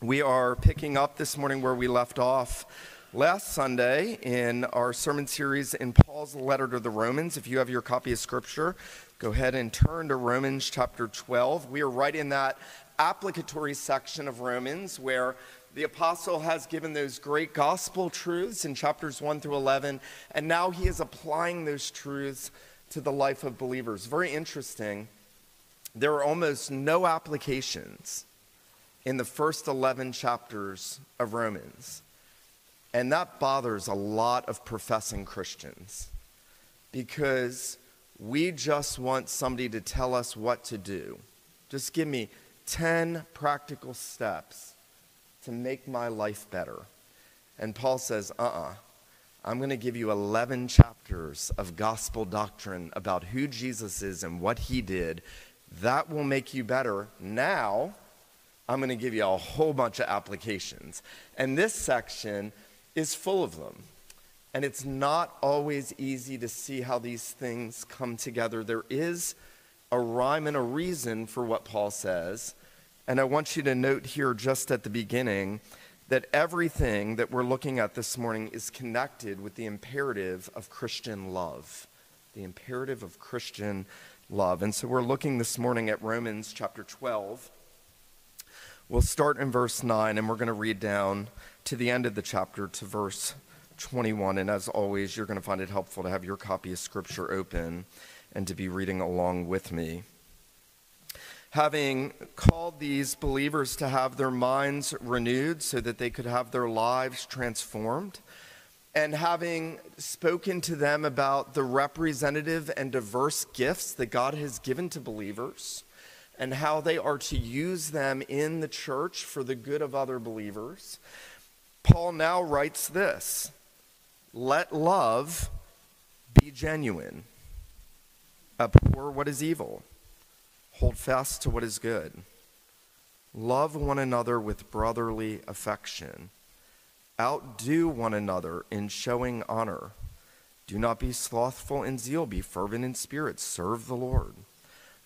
We are picking up this morning where we left off last Sunday in our sermon series in Paul's letter to the Romans. If you have your copy of Scripture, go ahead and turn to Romans chapter 12. We are right in that applicatory section of Romans where the apostle has given those great gospel truths in chapters 1 through 11, and now he is applying those truths to the life of believers. Very interesting. There are almost no applications in the first 11 chapters of Romans. And that bothers a lot of professing Christians because we just want somebody to tell us what to do. Just give me 10 practical steps to make my life better. And Paul says, uh uh-uh. uh, i am going to give you 11 chapters of gospel doctrine about who Jesus is and what he did. That will make you better now I'm going to give you a whole bunch of applications. And this section is full of them. And it's not always easy to see how these things come together. There is a rhyme and a reason for what Paul says. And I want you to note here, just at the beginning, that everything that we're looking at this morning is connected with the imperative of Christian love. The imperative of Christian love. And so we're looking this morning at Romans chapter 12 We'll start in verse 9 and we're going to read down to the end of the chapter to verse 21. And as always, you're going to find it helpful to have your copy of Scripture open and to be reading along with me. Having called these believers to have their minds renewed so that they could have their lives transformed, and having spoken to them about the representative and diverse gifts that God has given to believers, and how they are to use them in the church for the good of other believers, Paul now writes this Let love be genuine, abhor what is evil, hold fast to what is good. Love one another with brotherly affection. Outdo one another in showing honor. Do not be slothful in zeal, be fervent in spirit, serve the Lord.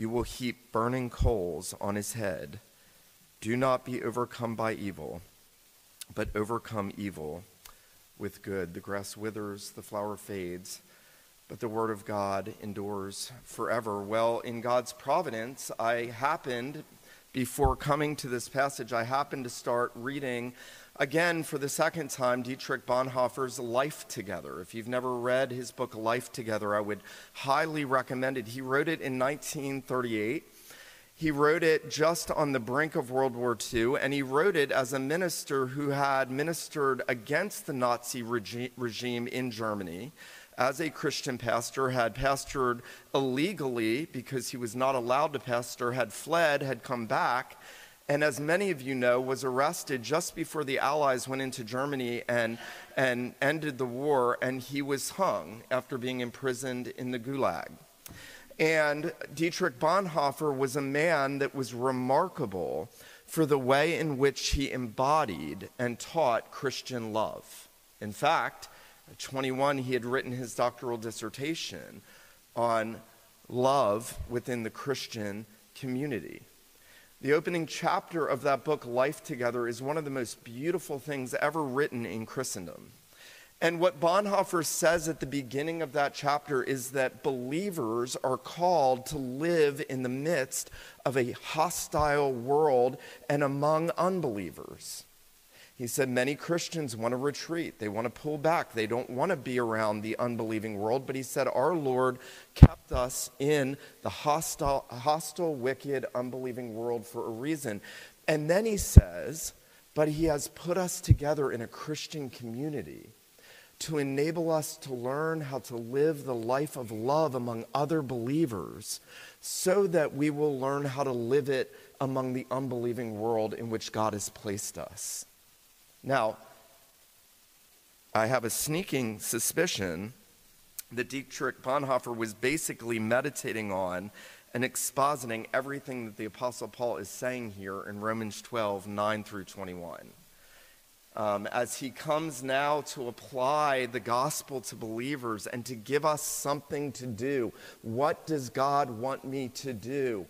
you will heap burning coals on his head. Do not be overcome by evil, but overcome evil with good. The grass withers, the flower fades, but the word of God endures forever. Well, in God's providence, I happened, before coming to this passage, I happened to start reading again for the second time Dietrich Bonhoeffer's Life Together. If you've never read his book Life Together, I would highly recommend it. He wrote it in 1938. He wrote it just on the brink of World War II, and he wrote it as a minister who had ministered against the Nazi regi- regime in Germany. As a Christian pastor, had pastored illegally because he was not allowed to pastor, had fled, had come back, and as many of you know, was arrested just before the Allies went into Germany and, and ended the war, and he was hung after being imprisoned in the Gulag. And Dietrich Bonhoeffer was a man that was remarkable for the way in which he embodied and taught Christian love. In fact, at 21, he had written his doctoral dissertation on love within the Christian community. The opening chapter of that book, Life Together, is one of the most beautiful things ever written in Christendom. And what Bonhoeffer says at the beginning of that chapter is that believers are called to live in the midst of a hostile world and among unbelievers. He said many Christians want to retreat. They want to pull back. They don't want to be around the unbelieving world. But he said, Our Lord kept us in the hostile, hostile, wicked, unbelieving world for a reason. And then he says, But he has put us together in a Christian community to enable us to learn how to live the life of love among other believers so that we will learn how to live it among the unbelieving world in which God has placed us. Now, I have a sneaking suspicion that Dietrich Bonhoeffer was basically meditating on and expositing everything that the Apostle Paul is saying here in Romans 12, 9 through 21. Um, as he comes now to apply the gospel to believers and to give us something to do. What does God want me to do?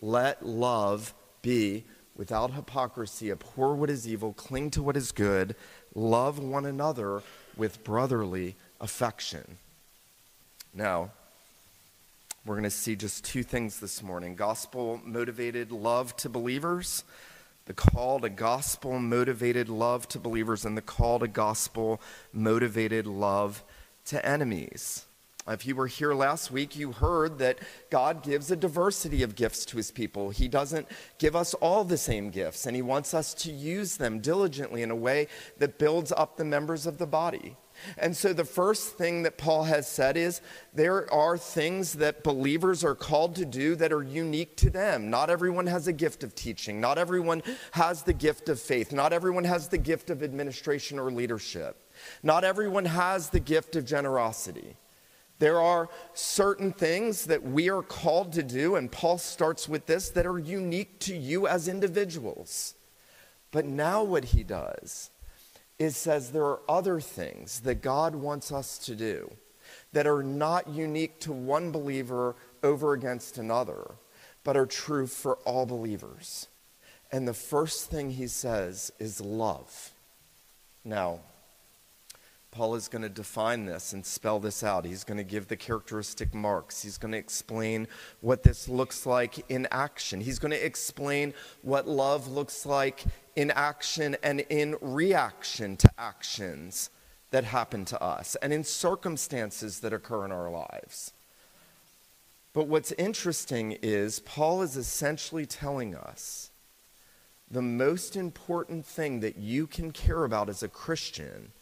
Let love be without hypocrisy, abhor what is evil, cling to what is good, love one another with brotherly affection. Now, we're going to see just two things this morning gospel motivated love to believers, the call to gospel motivated love to believers, and the call to gospel motivated love to enemies. If you were here last week, you heard that God gives a diversity of gifts to his people. He doesn't give us all the same gifts, and he wants us to use them diligently in a way that builds up the members of the body. And so, the first thing that Paul has said is there are things that believers are called to do that are unique to them. Not everyone has a gift of teaching, not everyone has the gift of faith, not everyone has the gift of administration or leadership, not everyone has the gift of generosity. There are certain things that we are called to do, and Paul starts with this, that are unique to you as individuals. But now, what he does is says there are other things that God wants us to do that are not unique to one believer over against another, but are true for all believers. And the first thing he says is love. Now, Paul is going to define this and spell this out. He's going to give the characteristic marks. He's going to explain what this looks like in action. He's going to explain what love looks like in action and in reaction to actions that happen to us and in circumstances that occur in our lives. But what's interesting is Paul is essentially telling us the most important thing that you can care about as a Christian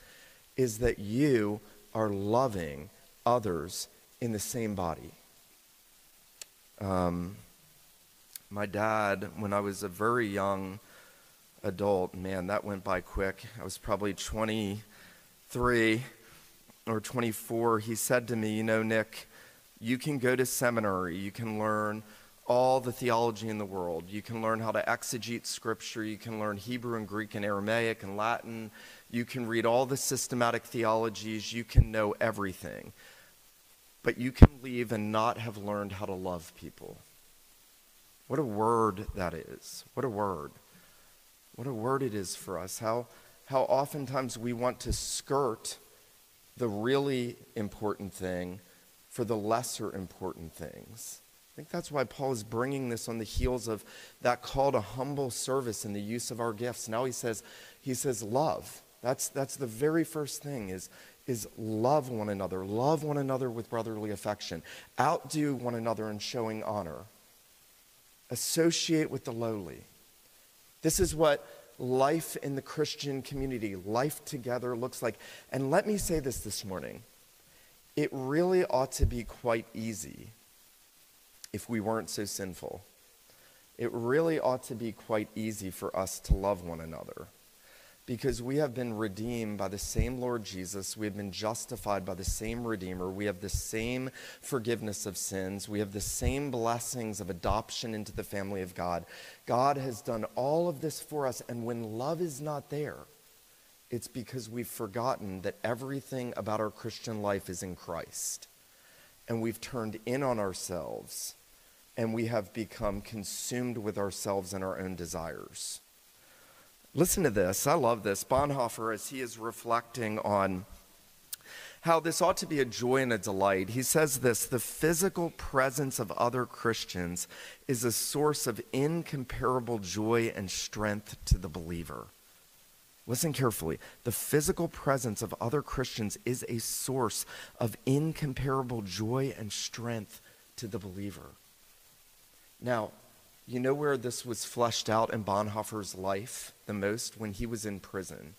is that you are loving others in the same body. Um, my dad, when I was a very young adult, man, that went by quick. I was probably 23 or 24. He said to me, You know, Nick, you can go to seminary, you can learn all the theology in the world. You can learn how to exegete scripture. You can learn Hebrew and Greek and Aramaic and Latin. You can read all the systematic theologies. You can know everything. But you can leave and not have learned how to love people. What a word that is. What a word. What a word it is for us. How, how oftentimes we want to skirt the really important thing for the lesser important things think that's why Paul is bringing this on the heels of that call to humble service and the use of our gifts. Now he says, he says love. That's, that's the very first thing is, is love one another. Love one another with brotherly affection. Outdo one another in showing honor. Associate with the lowly. This is what life in the Christian community, life together looks like. And let me say this this morning. It really ought to be quite easy if we weren't so sinful. It really ought to be quite easy for us to love one another because we have been redeemed by the same Lord Jesus. We have been justified by the same Redeemer. We have the same forgiveness of sins. We have the same blessings of adoption into the family of God. God has done all of this for us, and when love is not there, it's because we've forgotten that everything about our Christian life is in Christ. And we've turned in on ourselves and we have become consumed with ourselves and our own desires. Listen to this. I love this. Bonhoeffer, as he is reflecting on how this ought to be a joy and a delight, he says this the physical presence of other Christians is a source of incomparable joy and strength to the believer. Listen carefully. The physical presence of other Christians is a source of incomparable joy and strength to the believer. Now, you know where this was fleshed out in Bonhoeffer's life the most? When he was in prison.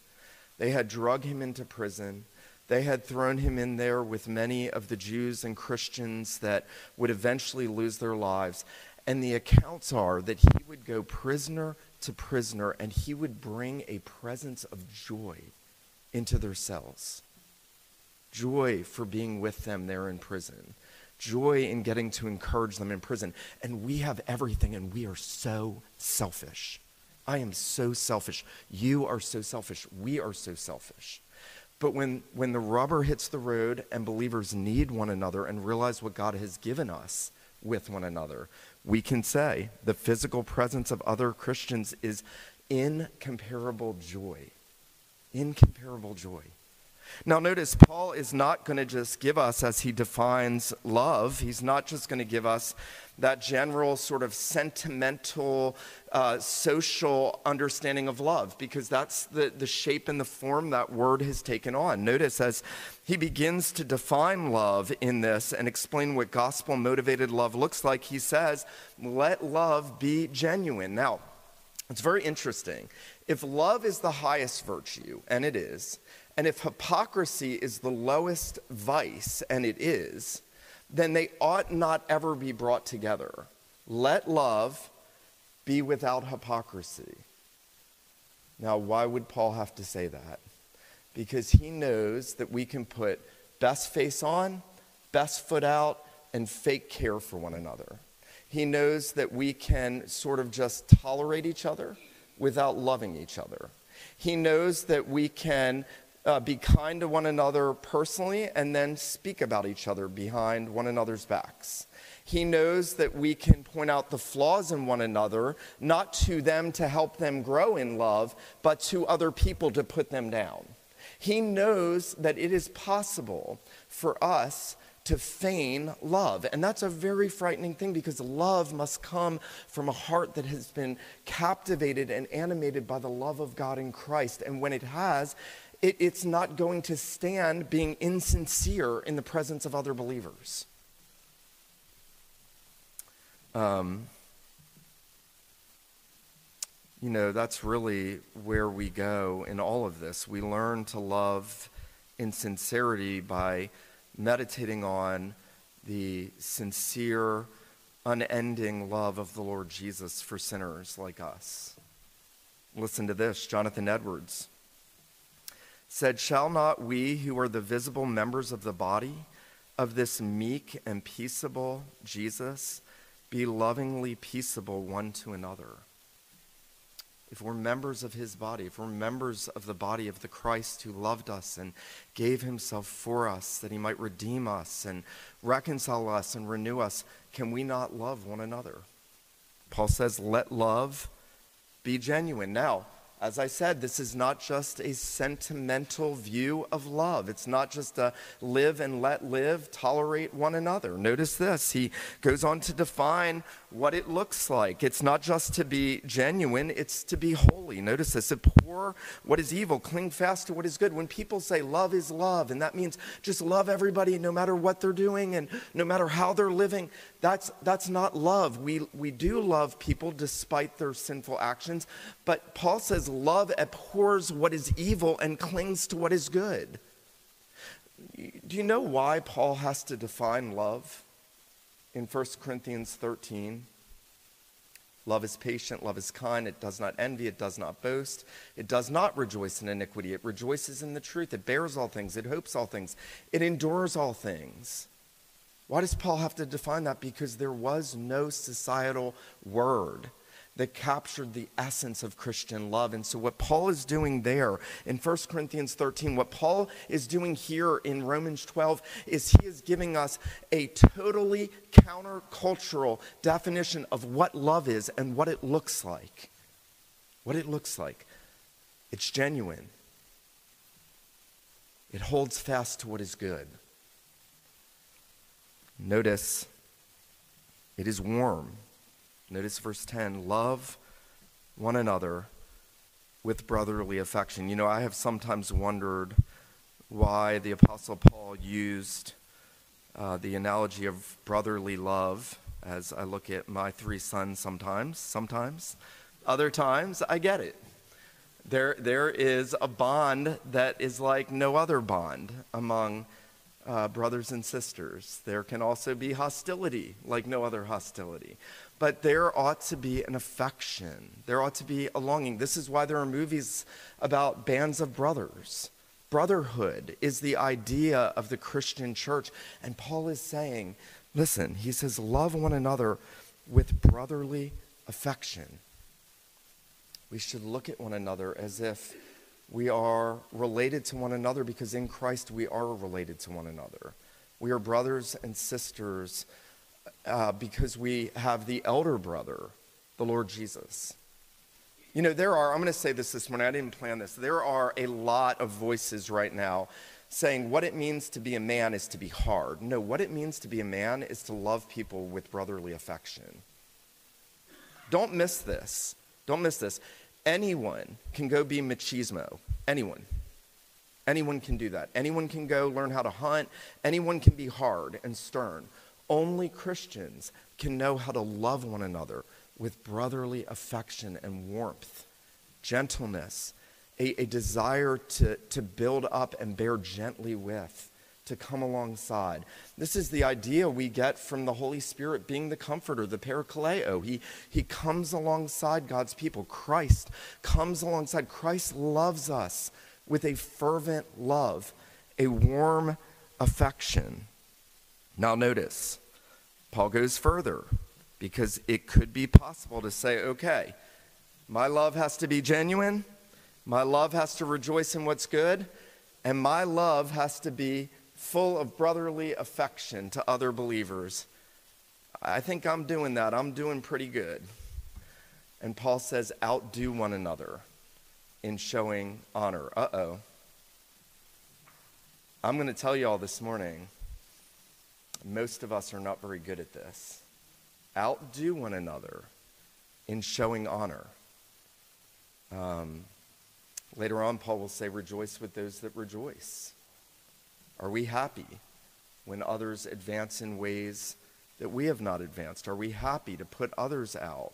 They had drug him into prison. They had thrown him in there with many of the Jews and Christians that would eventually lose their lives. And the accounts are that he would go prisoner to prisoner and he would bring a presence of joy into their cells. Joy for being with them there in prison. Joy in getting to encourage them in prison. And we have everything and we are so selfish. I am so selfish. You are so selfish. We are so selfish. But when, when the rubber hits the road and believers need one another and realize what God has given us with one another, we can say the physical presence of other Christians is incomparable joy. Incomparable joy. Now, notice, Paul is not going to just give us, as he defines love, he's not just going to give us that general sort of sentimental, uh, social understanding of love, because that's the, the shape and the form that word has taken on. Notice as he begins to define love in this and explain what gospel motivated love looks like, he says, let love be genuine. Now, it's very interesting. If love is the highest virtue, and it is, and if hypocrisy is the lowest vice, and it is, then they ought not ever be brought together. Let love be without hypocrisy. Now, why would Paul have to say that? Because he knows that we can put best face on, best foot out, and fake care for one another. He knows that we can sort of just tolerate each other without loving each other. He knows that we can uh, be kind to one another personally and then speak about each other behind one another's backs. He knows that we can point out the flaws in one another, not to them to help them grow in love, but to other people to put them down. He knows that it is possible for us to feign love. And that's a very frightening thing because love must come from a heart that has been captivated and animated by the love of God in Christ. And when it has, it, it's not going to stand being insincere in the presence of other believers. Um, you know, that's really where we go in all of this. We learn to love in sincerity by meditating on the sincere, unending love of the Lord Jesus for sinners like us. Listen to this Jonathan Edwards said, Shall not we, who are the visible members of the body of this meek and peaceable Jesus, be lovingly peaceable one to another? If we're members of his body, if we're members of the body of the Christ who loved us and gave himself for us that he might redeem us and reconcile us and renew us, can we not love one another? Paul says, let love be genuine. Now, as I said, this is not just a sentimental view of love. It's not just a live and let live, tolerate one another. Notice this. He goes on to define what it looks like. It's not just to be genuine, it's to be holy. Notice this. Abhor what is evil, cling fast to what is good. When people say love is love, and that means just love everybody no matter what they're doing and no matter how they're living, that's, that's not love. We, we do love people despite their sinful actions, but Paul says love abhors what is evil and clings to what is good. Do you know why Paul has to define love in 1 Corinthians 13? Love is patient, love is kind, it does not envy, it does not boast, it does not rejoice in iniquity, it rejoices in the truth, it bears all things, it hopes all things, it endures all things. Why does Paul have to define that? Because there was no societal word that captured the essence of Christian love. And so, what Paul is doing there in 1 Corinthians 13, what Paul is doing here in Romans 12, is he is giving us a totally countercultural definition of what love is and what it looks like. What it looks like. It's genuine, it holds fast to what is good. Notice it is warm. Notice verse 10 love one another with brotherly affection. You know, I have sometimes wondered why the Apostle Paul used uh, the analogy of brotherly love as I look at my three sons sometimes, sometimes. Other times, I get it. There, there is a bond that is like no other bond among uh, brothers and sisters. There can also be hostility like no other hostility. But there ought to be an affection. There ought to be a longing. This is why there are movies about bands of brothers. Brotherhood is the idea of the Christian church. And Paul is saying, listen, he says, love one another with brotherly affection. We should look at one another as if we are related to one another because in Christ we are related to one another. We are brothers and sisters uh, because we have the elder brother, the Lord Jesus. You know, there are, I'm going to say this this morning, I didn't plan this. There are a lot of voices right now saying what it means to be a man is to be hard. No, what it means to be a man is to love people with brotherly affection. Don't miss this. Don't miss this. Anyone can go be machismo. Anyone. Anyone can do that. Anyone can go learn how to hunt. Anyone can be hard and stern. Only Christians can know how to love one another with brotherly affection and warmth, gentleness, a, a desire to, to build up and bear gently with to come alongside. This is the idea we get from the Holy Spirit being the comforter, the parakaleo. He, he comes alongside God's people. Christ comes alongside. Christ loves us with a fervent love, a warm affection. Now, notice, Paul goes further because it could be possible to say, okay, my love has to be genuine, my love has to rejoice in what's good, and my love has to be full of brotherly affection to other believers. I think I'm doing that. I'm doing pretty good. And Paul says, outdo one another in showing honor. Uh oh. I'm going to tell you all this morning, most of us are not very good at this. Outdo one another in showing honor. Um, later on, Paul will say, rejoice with those that rejoice. Are we happy when others advance in ways that we have not advanced? Are we happy to put others out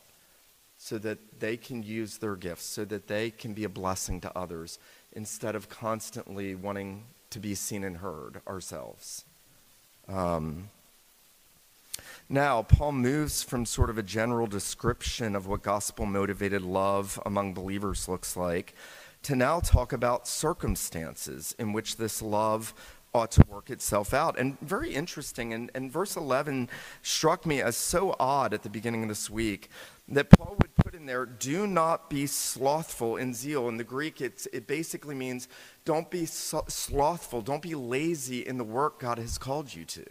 so that they can use their gifts, so that they can be a blessing to others instead of constantly wanting to be seen and heard ourselves? Um, now, Paul moves from sort of a general description of what gospel motivated love among believers looks like to now talk about circumstances in which this love ought to work itself out. And very interesting, and, and verse 11 struck me as so odd at the beginning of this week that Paul would put in there, do not be slothful in zeal. In the Greek, it basically means don't be slothful, don't be lazy in the work God has called you to.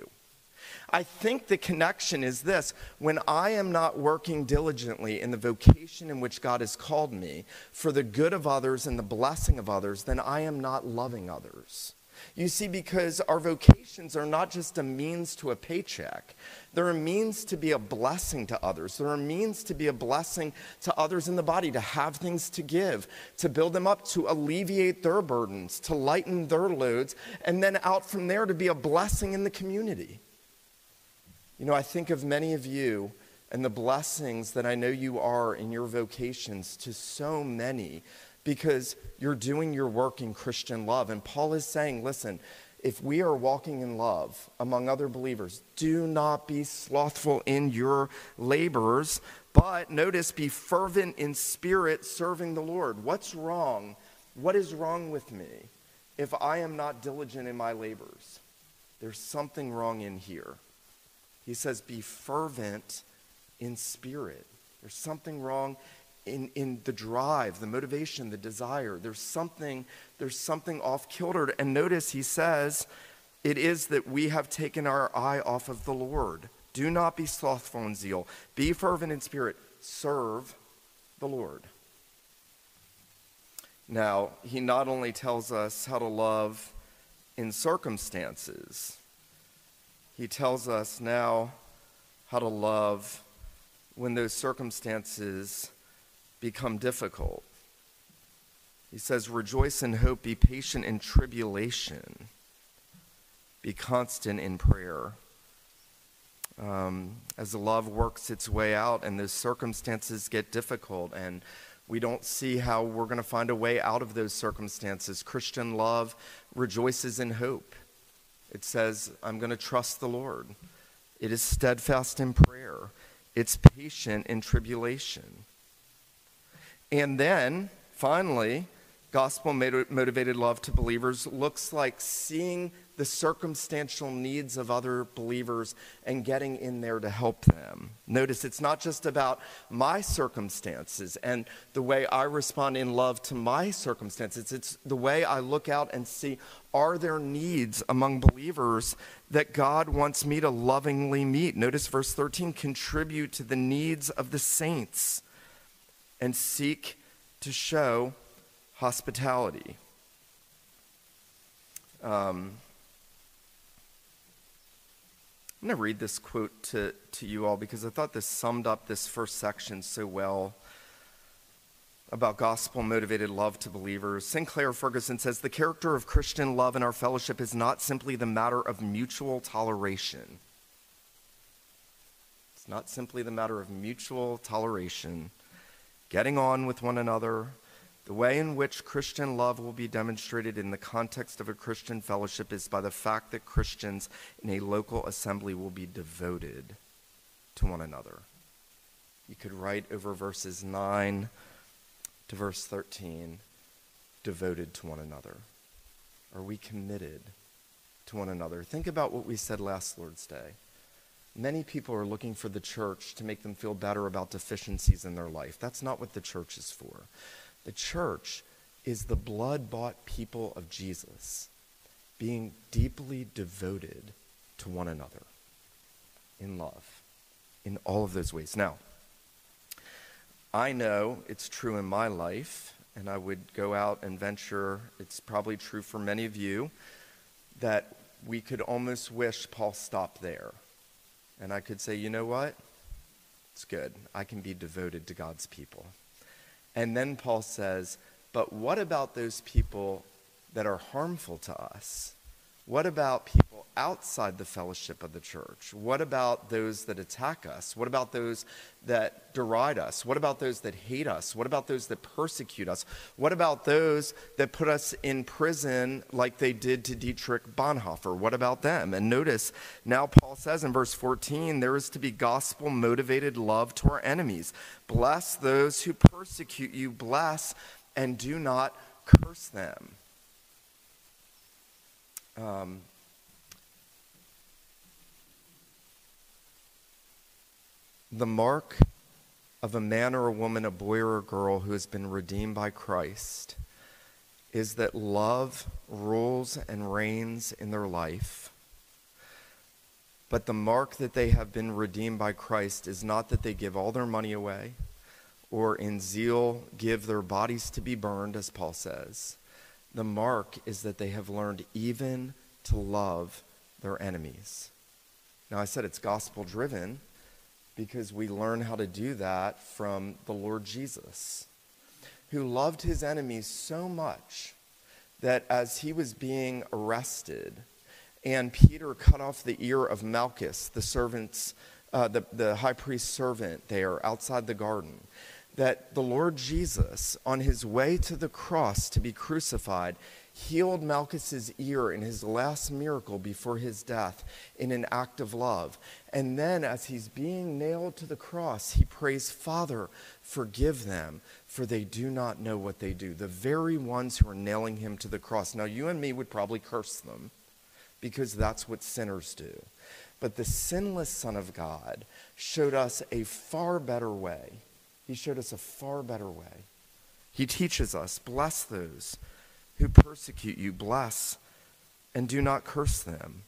I think the connection is this when I am not working diligently in the vocation in which God has called me for the good of others and the blessing of others, then I am not loving others. You see, because our vocations are not just a means to a paycheck, they're a means to be a blessing to others. They're a means to be a blessing to others in the body, to have things to give, to build them up, to alleviate their burdens, to lighten their loads, and then out from there to be a blessing in the community. You know, I think of many of you and the blessings that I know you are in your vocations to so many because you're doing your work in Christian love. And Paul is saying, listen, if we are walking in love among other believers, do not be slothful in your labors, but notice, be fervent in spirit, serving the Lord. What's wrong? What is wrong with me if I am not diligent in my labors? There's something wrong in here. He says, be fervent in spirit. There's something wrong in, in the drive, the motivation, the desire. There's something, there's something off kilter. And notice he says, it is that we have taken our eye off of the Lord. Do not be slothful in zeal. Be fervent in spirit. Serve the Lord. Now, he not only tells us how to love in circumstances, he tells us now how to love when those circumstances become difficult. He says, Rejoice in hope, be patient in tribulation, be constant in prayer. Um, as love works its way out and those circumstances get difficult and we don't see how we're going to find a way out of those circumstances. Christian love rejoices in hope. It says, I'm going to trust the Lord. It is steadfast in prayer, it's patient in tribulation. And then, finally, gospel motivated love to believers looks like seeing the circumstantial needs of other believers and getting in there to help them. Notice it's not just about my circumstances and the way I respond in love to my circumstances, it's the way I look out and see are there needs among believers that God wants me to lovingly meet. Notice verse 13 contribute to the needs of the saints and seek to show hospitality. Um, I'm going to read this quote to, to you all because I thought this summed up this first section so well about gospel motivated love to believers. Sinclair Ferguson says the character of Christian love in our fellowship is not simply the matter of mutual toleration. It's not simply the matter of mutual toleration, getting on with one another, the way in which Christian love will be demonstrated in the context of a Christian fellowship is by the fact that Christians in a local assembly will be devoted to one another. You could write over verses 9 to verse 13 devoted to one another. Are we committed to one another? Think about what we said last Lord's Day. Many people are looking for the church to make them feel better about deficiencies in their life. That's not what the church is for. The church is the blood bought people of Jesus being deeply devoted to one another in love in all of those ways. Now, I know it's true in my life, and I would go out and venture, it's probably true for many of you, that we could almost wish Paul stopped there. And I could say, you know what? It's good. I can be devoted to God's people. And then Paul says, But what about those people that are harmful to us? What about people outside the fellowship of the church? What about those that attack us? What about those that deride us? What about those that hate us? What about those that persecute us? What about those that put us in prison like they did to Dietrich Bonhoeffer? What about them? And notice now Paul says in verse 14 there is to be gospel motivated love to our enemies. Bless those who persecute you, bless and do not curse them. Um, the mark of a man or a woman, a boy or a girl who has been redeemed by Christ is that love rules and reigns in their life. But the mark that they have been redeemed by Christ is not that they give all their money away or in zeal give their bodies to be burned, as Paul says. The mark is that they have learned even to love their enemies. Now, I said it's gospel driven because we learn how to do that from the Lord Jesus, who loved his enemies so much that as he was being arrested, and Peter cut off the ear of Malchus, the servant's, uh, the, the high priest's servant there outside the garden that the Lord Jesus, on his way to the cross to be crucified, healed Malchus's ear in his last miracle before his death in an act of love. And then, as he's being nailed to the cross, he prays, Father, forgive them, for they do not know what they do. The very ones who are nailing him to the cross. Now, you and me would probably curse them because that's what sinners do. But the sinless Son of God showed us a far better way he showed us a far better way. He teaches us bless those who persecute you, bless and do not curse them.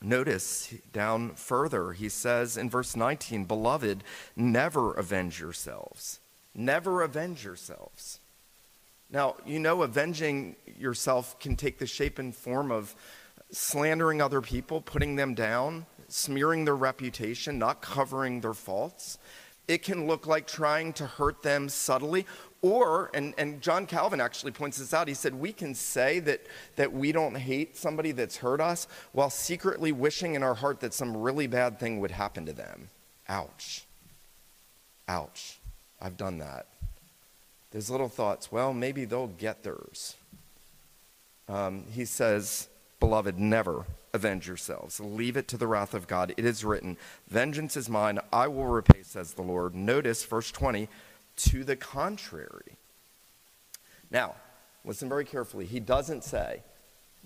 Notice down further, he says in verse 19, Beloved, never avenge yourselves. Never avenge yourselves. Now, you know, avenging yourself can take the shape and form of slandering other people, putting them down, smearing their reputation, not covering their faults. It can look like trying to hurt them subtly, or, and, and John Calvin actually points this out, he said, we can say that, that we don't hate somebody that's hurt us while secretly wishing in our heart that some really bad thing would happen to them. Ouch. Ouch. I've done that. Those little thoughts, well, maybe they'll get theirs. Um, he says, Beloved, never avenge yourselves. Leave it to the wrath of God. It is written, Vengeance is mine, I will repay, says the Lord. Notice verse 20, to the contrary. Now, listen very carefully. He doesn't say,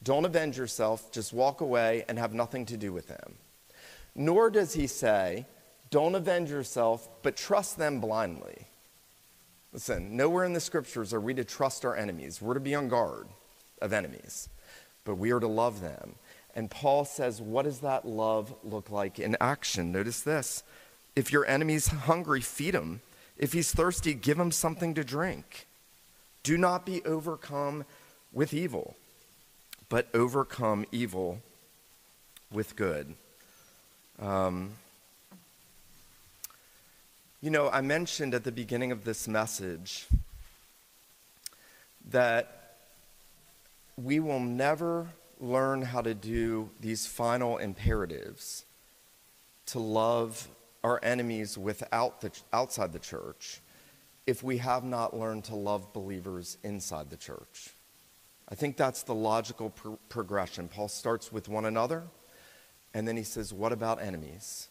Don't avenge yourself, just walk away and have nothing to do with them. Nor does he say, Don't avenge yourself, but trust them blindly. Listen, nowhere in the scriptures are we to trust our enemies. We're to be on guard of enemies, but we are to love them. And Paul says, What does that love look like in action? Notice this. If your enemy's hungry, feed him. If he's thirsty, give him something to drink. Do not be overcome with evil, but overcome evil with good. Um, you know, I mentioned at the beginning of this message that we will never learn how to do these final imperatives to love our enemies without the, outside the church if we have not learned to love believers inside the church. I think that's the logical pro- progression. Paul starts with one another, and then he says, What about enemies?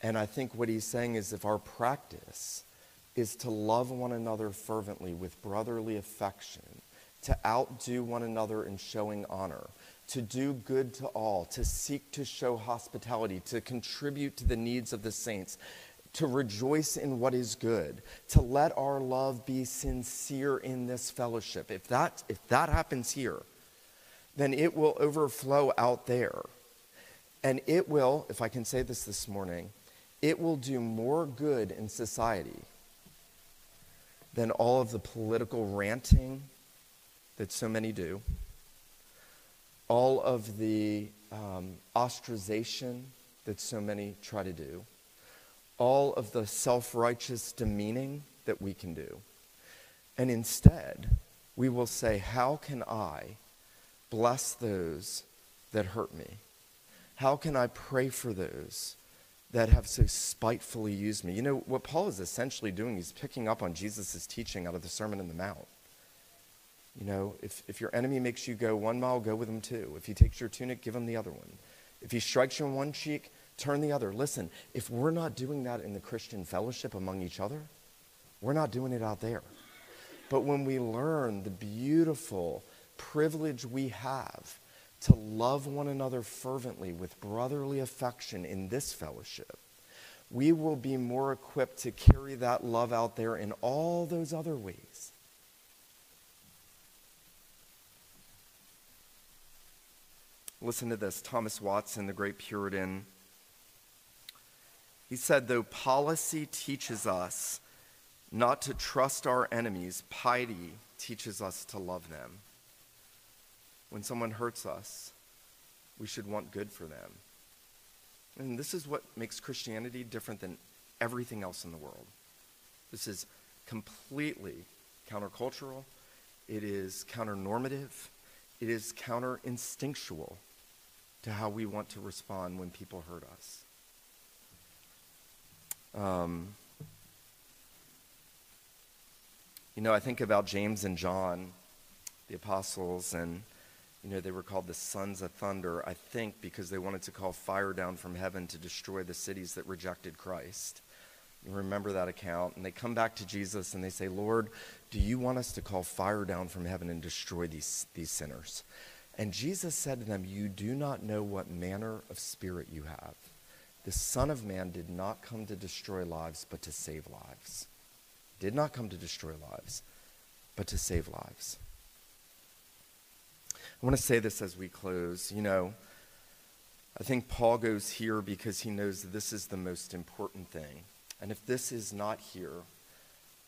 And I think what he's saying is if our practice is to love one another fervently with brotherly affection, to outdo one another in showing honor, to do good to all, to seek to show hospitality, to contribute to the needs of the saints, to rejoice in what is good, to let our love be sincere in this fellowship. If that, if that happens here, then it will overflow out there. And it will, if I can say this this morning, it will do more good in society than all of the political ranting that so many do, all of the um, ostracization that so many try to do, all of the self righteous demeaning that we can do. And instead, we will say, How can I bless those that hurt me? How can I pray for those that have so spitefully used me. You know, what Paul is essentially doing, he's picking up on Jesus' teaching out of the Sermon on the Mount. You know, if, if your enemy makes you go one mile, go with him two. If he takes your tunic, give him the other one. If he strikes you on one cheek, turn the other. Listen, if we're not doing that in the Christian fellowship among each other, we're not doing it out there. But when we learn the beautiful privilege we have to love one another fervently with brotherly affection in this fellowship, we will be more equipped to carry that love out there in all those other ways. Listen to this Thomas Watson, the great Puritan. He said, though policy teaches us not to trust our enemies, piety teaches us to love them. When someone hurts us, we should want good for them. And this is what makes Christianity different than everything else in the world. This is completely countercultural, it is counternormative, it is counterinstinctual to how we want to respond when people hurt us. Um, you know, I think about James and John, the apostles, and you know, they were called the sons of thunder, I think, because they wanted to call fire down from heaven to destroy the cities that rejected Christ. You remember that account. And they come back to Jesus and they say, Lord, do you want us to call fire down from heaven and destroy these, these sinners? And Jesus said to them, You do not know what manner of spirit you have. The Son of Man did not come to destroy lives, but to save lives. Did not come to destroy lives, but to save lives. I want to say this as we close. You know, I think Paul goes here because he knows this is the most important thing. And if this is not here,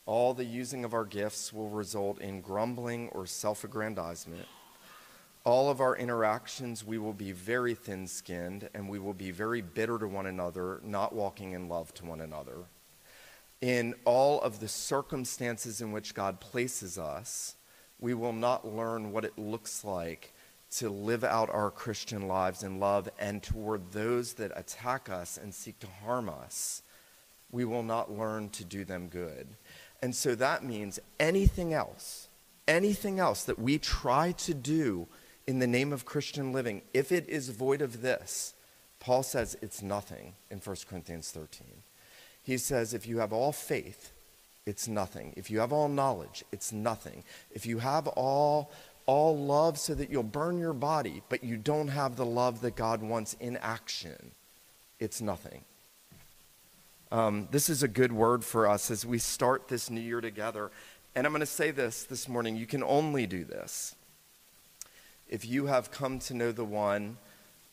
all the using of our gifts will result in grumbling or self aggrandizement. All of our interactions, we will be very thin skinned and we will be very bitter to one another, not walking in love to one another. in all of the circumstances in which God places us, we will not learn what it looks like to live out our Christian lives in love and toward those that attack us and seek to harm us, we will not learn to do them good. And so that means anything else, anything else that we try to do in the name of Christian living, if it is void of this, Paul says it's nothing in 1 Corinthians 13. He says, if you have all faith, it's nothing. If you have all knowledge, it's nothing. If you have all all love so that you'll burn your body, but you don't have the love that God wants in action, it's nothing. Um, this is a good word for us as we start this new year together. And I'm going to say this this morning you can only do this if you have come to know the one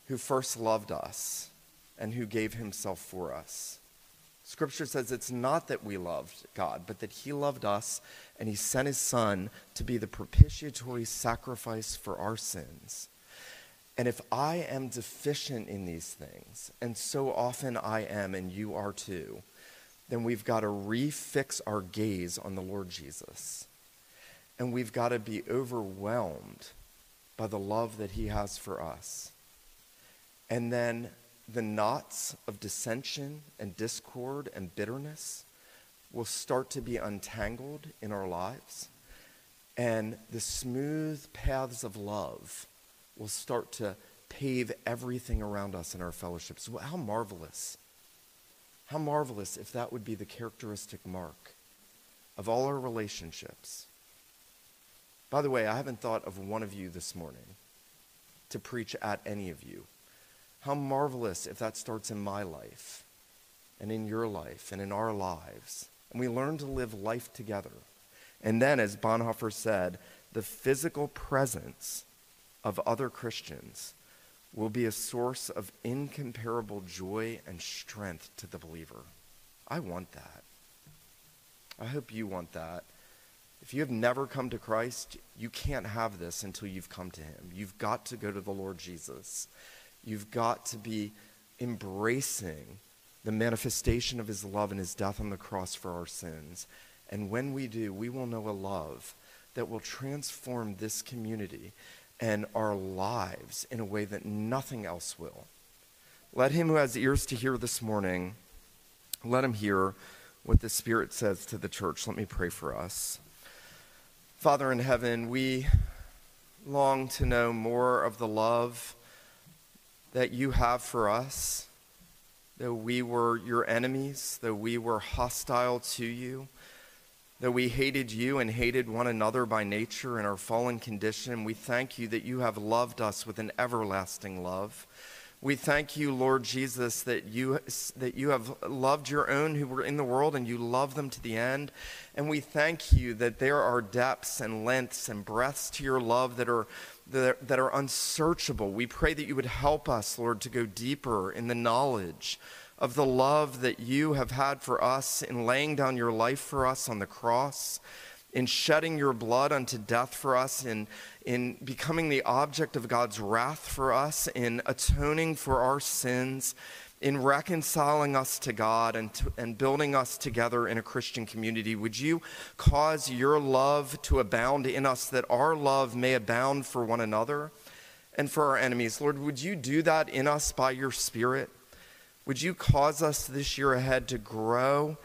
who first loved us and who gave himself for us. Scripture says it's not that we loved God, but that He loved us and He sent His Son to be the propitiatory sacrifice for our sins. And if I am deficient in these things, and so often I am, and you are too, then we've got to refix our gaze on the Lord Jesus. And we've got to be overwhelmed by the love that He has for us. And then the knots of dissension and discord and bitterness will start to be untangled in our lives, and the smooth paths of love will start to pave everything around us in our fellowships. How marvelous! How marvelous if that would be the characteristic mark of all our relationships. By the way, I haven't thought of one of you this morning to preach at any of you. How marvelous if that starts in my life and in your life and in our lives. And we learn to live life together. And then, as Bonhoeffer said, the physical presence of other Christians will be a source of incomparable joy and strength to the believer. I want that. I hope you want that. If you have never come to Christ, you can't have this until you've come to Him. You've got to go to the Lord Jesus. You've got to be embracing the manifestation of his love and his death on the cross for our sins. And when we do, we will know a love that will transform this community and our lives in a way that nothing else will. Let him who has ears to hear this morning, let him hear what the Spirit says to the church. Let me pray for us. Father in heaven, we long to know more of the love that you have for us. Though we were your enemies, though we were hostile to you, though we hated you and hated one another by nature in our fallen condition, we thank you that you have loved us with an everlasting love. We thank you, Lord Jesus, that you, that you have loved your own who were in the world and you love them to the end. And we thank you that there are depths and lengths and breadths to your love that are, that that are unsearchable. We pray that you would help us, Lord, to go deeper in the knowledge of the love that you have had for us in laying down your life for us on the cross in shedding your blood unto death for us, in, in becoming the object of God's wrath for us, in atoning for our sins, in reconciling us to God and, to, and building us together in a Christian community. Would you cause your love to abound in us that our love may abound for one another and for our enemies? Lord, would you do that in us by your Spirit? Would you cause us this year ahead to grow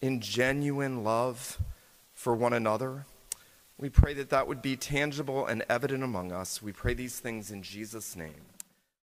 in genuine love? For one another. We pray that that would be tangible and evident among us. We pray these things in Jesus' name.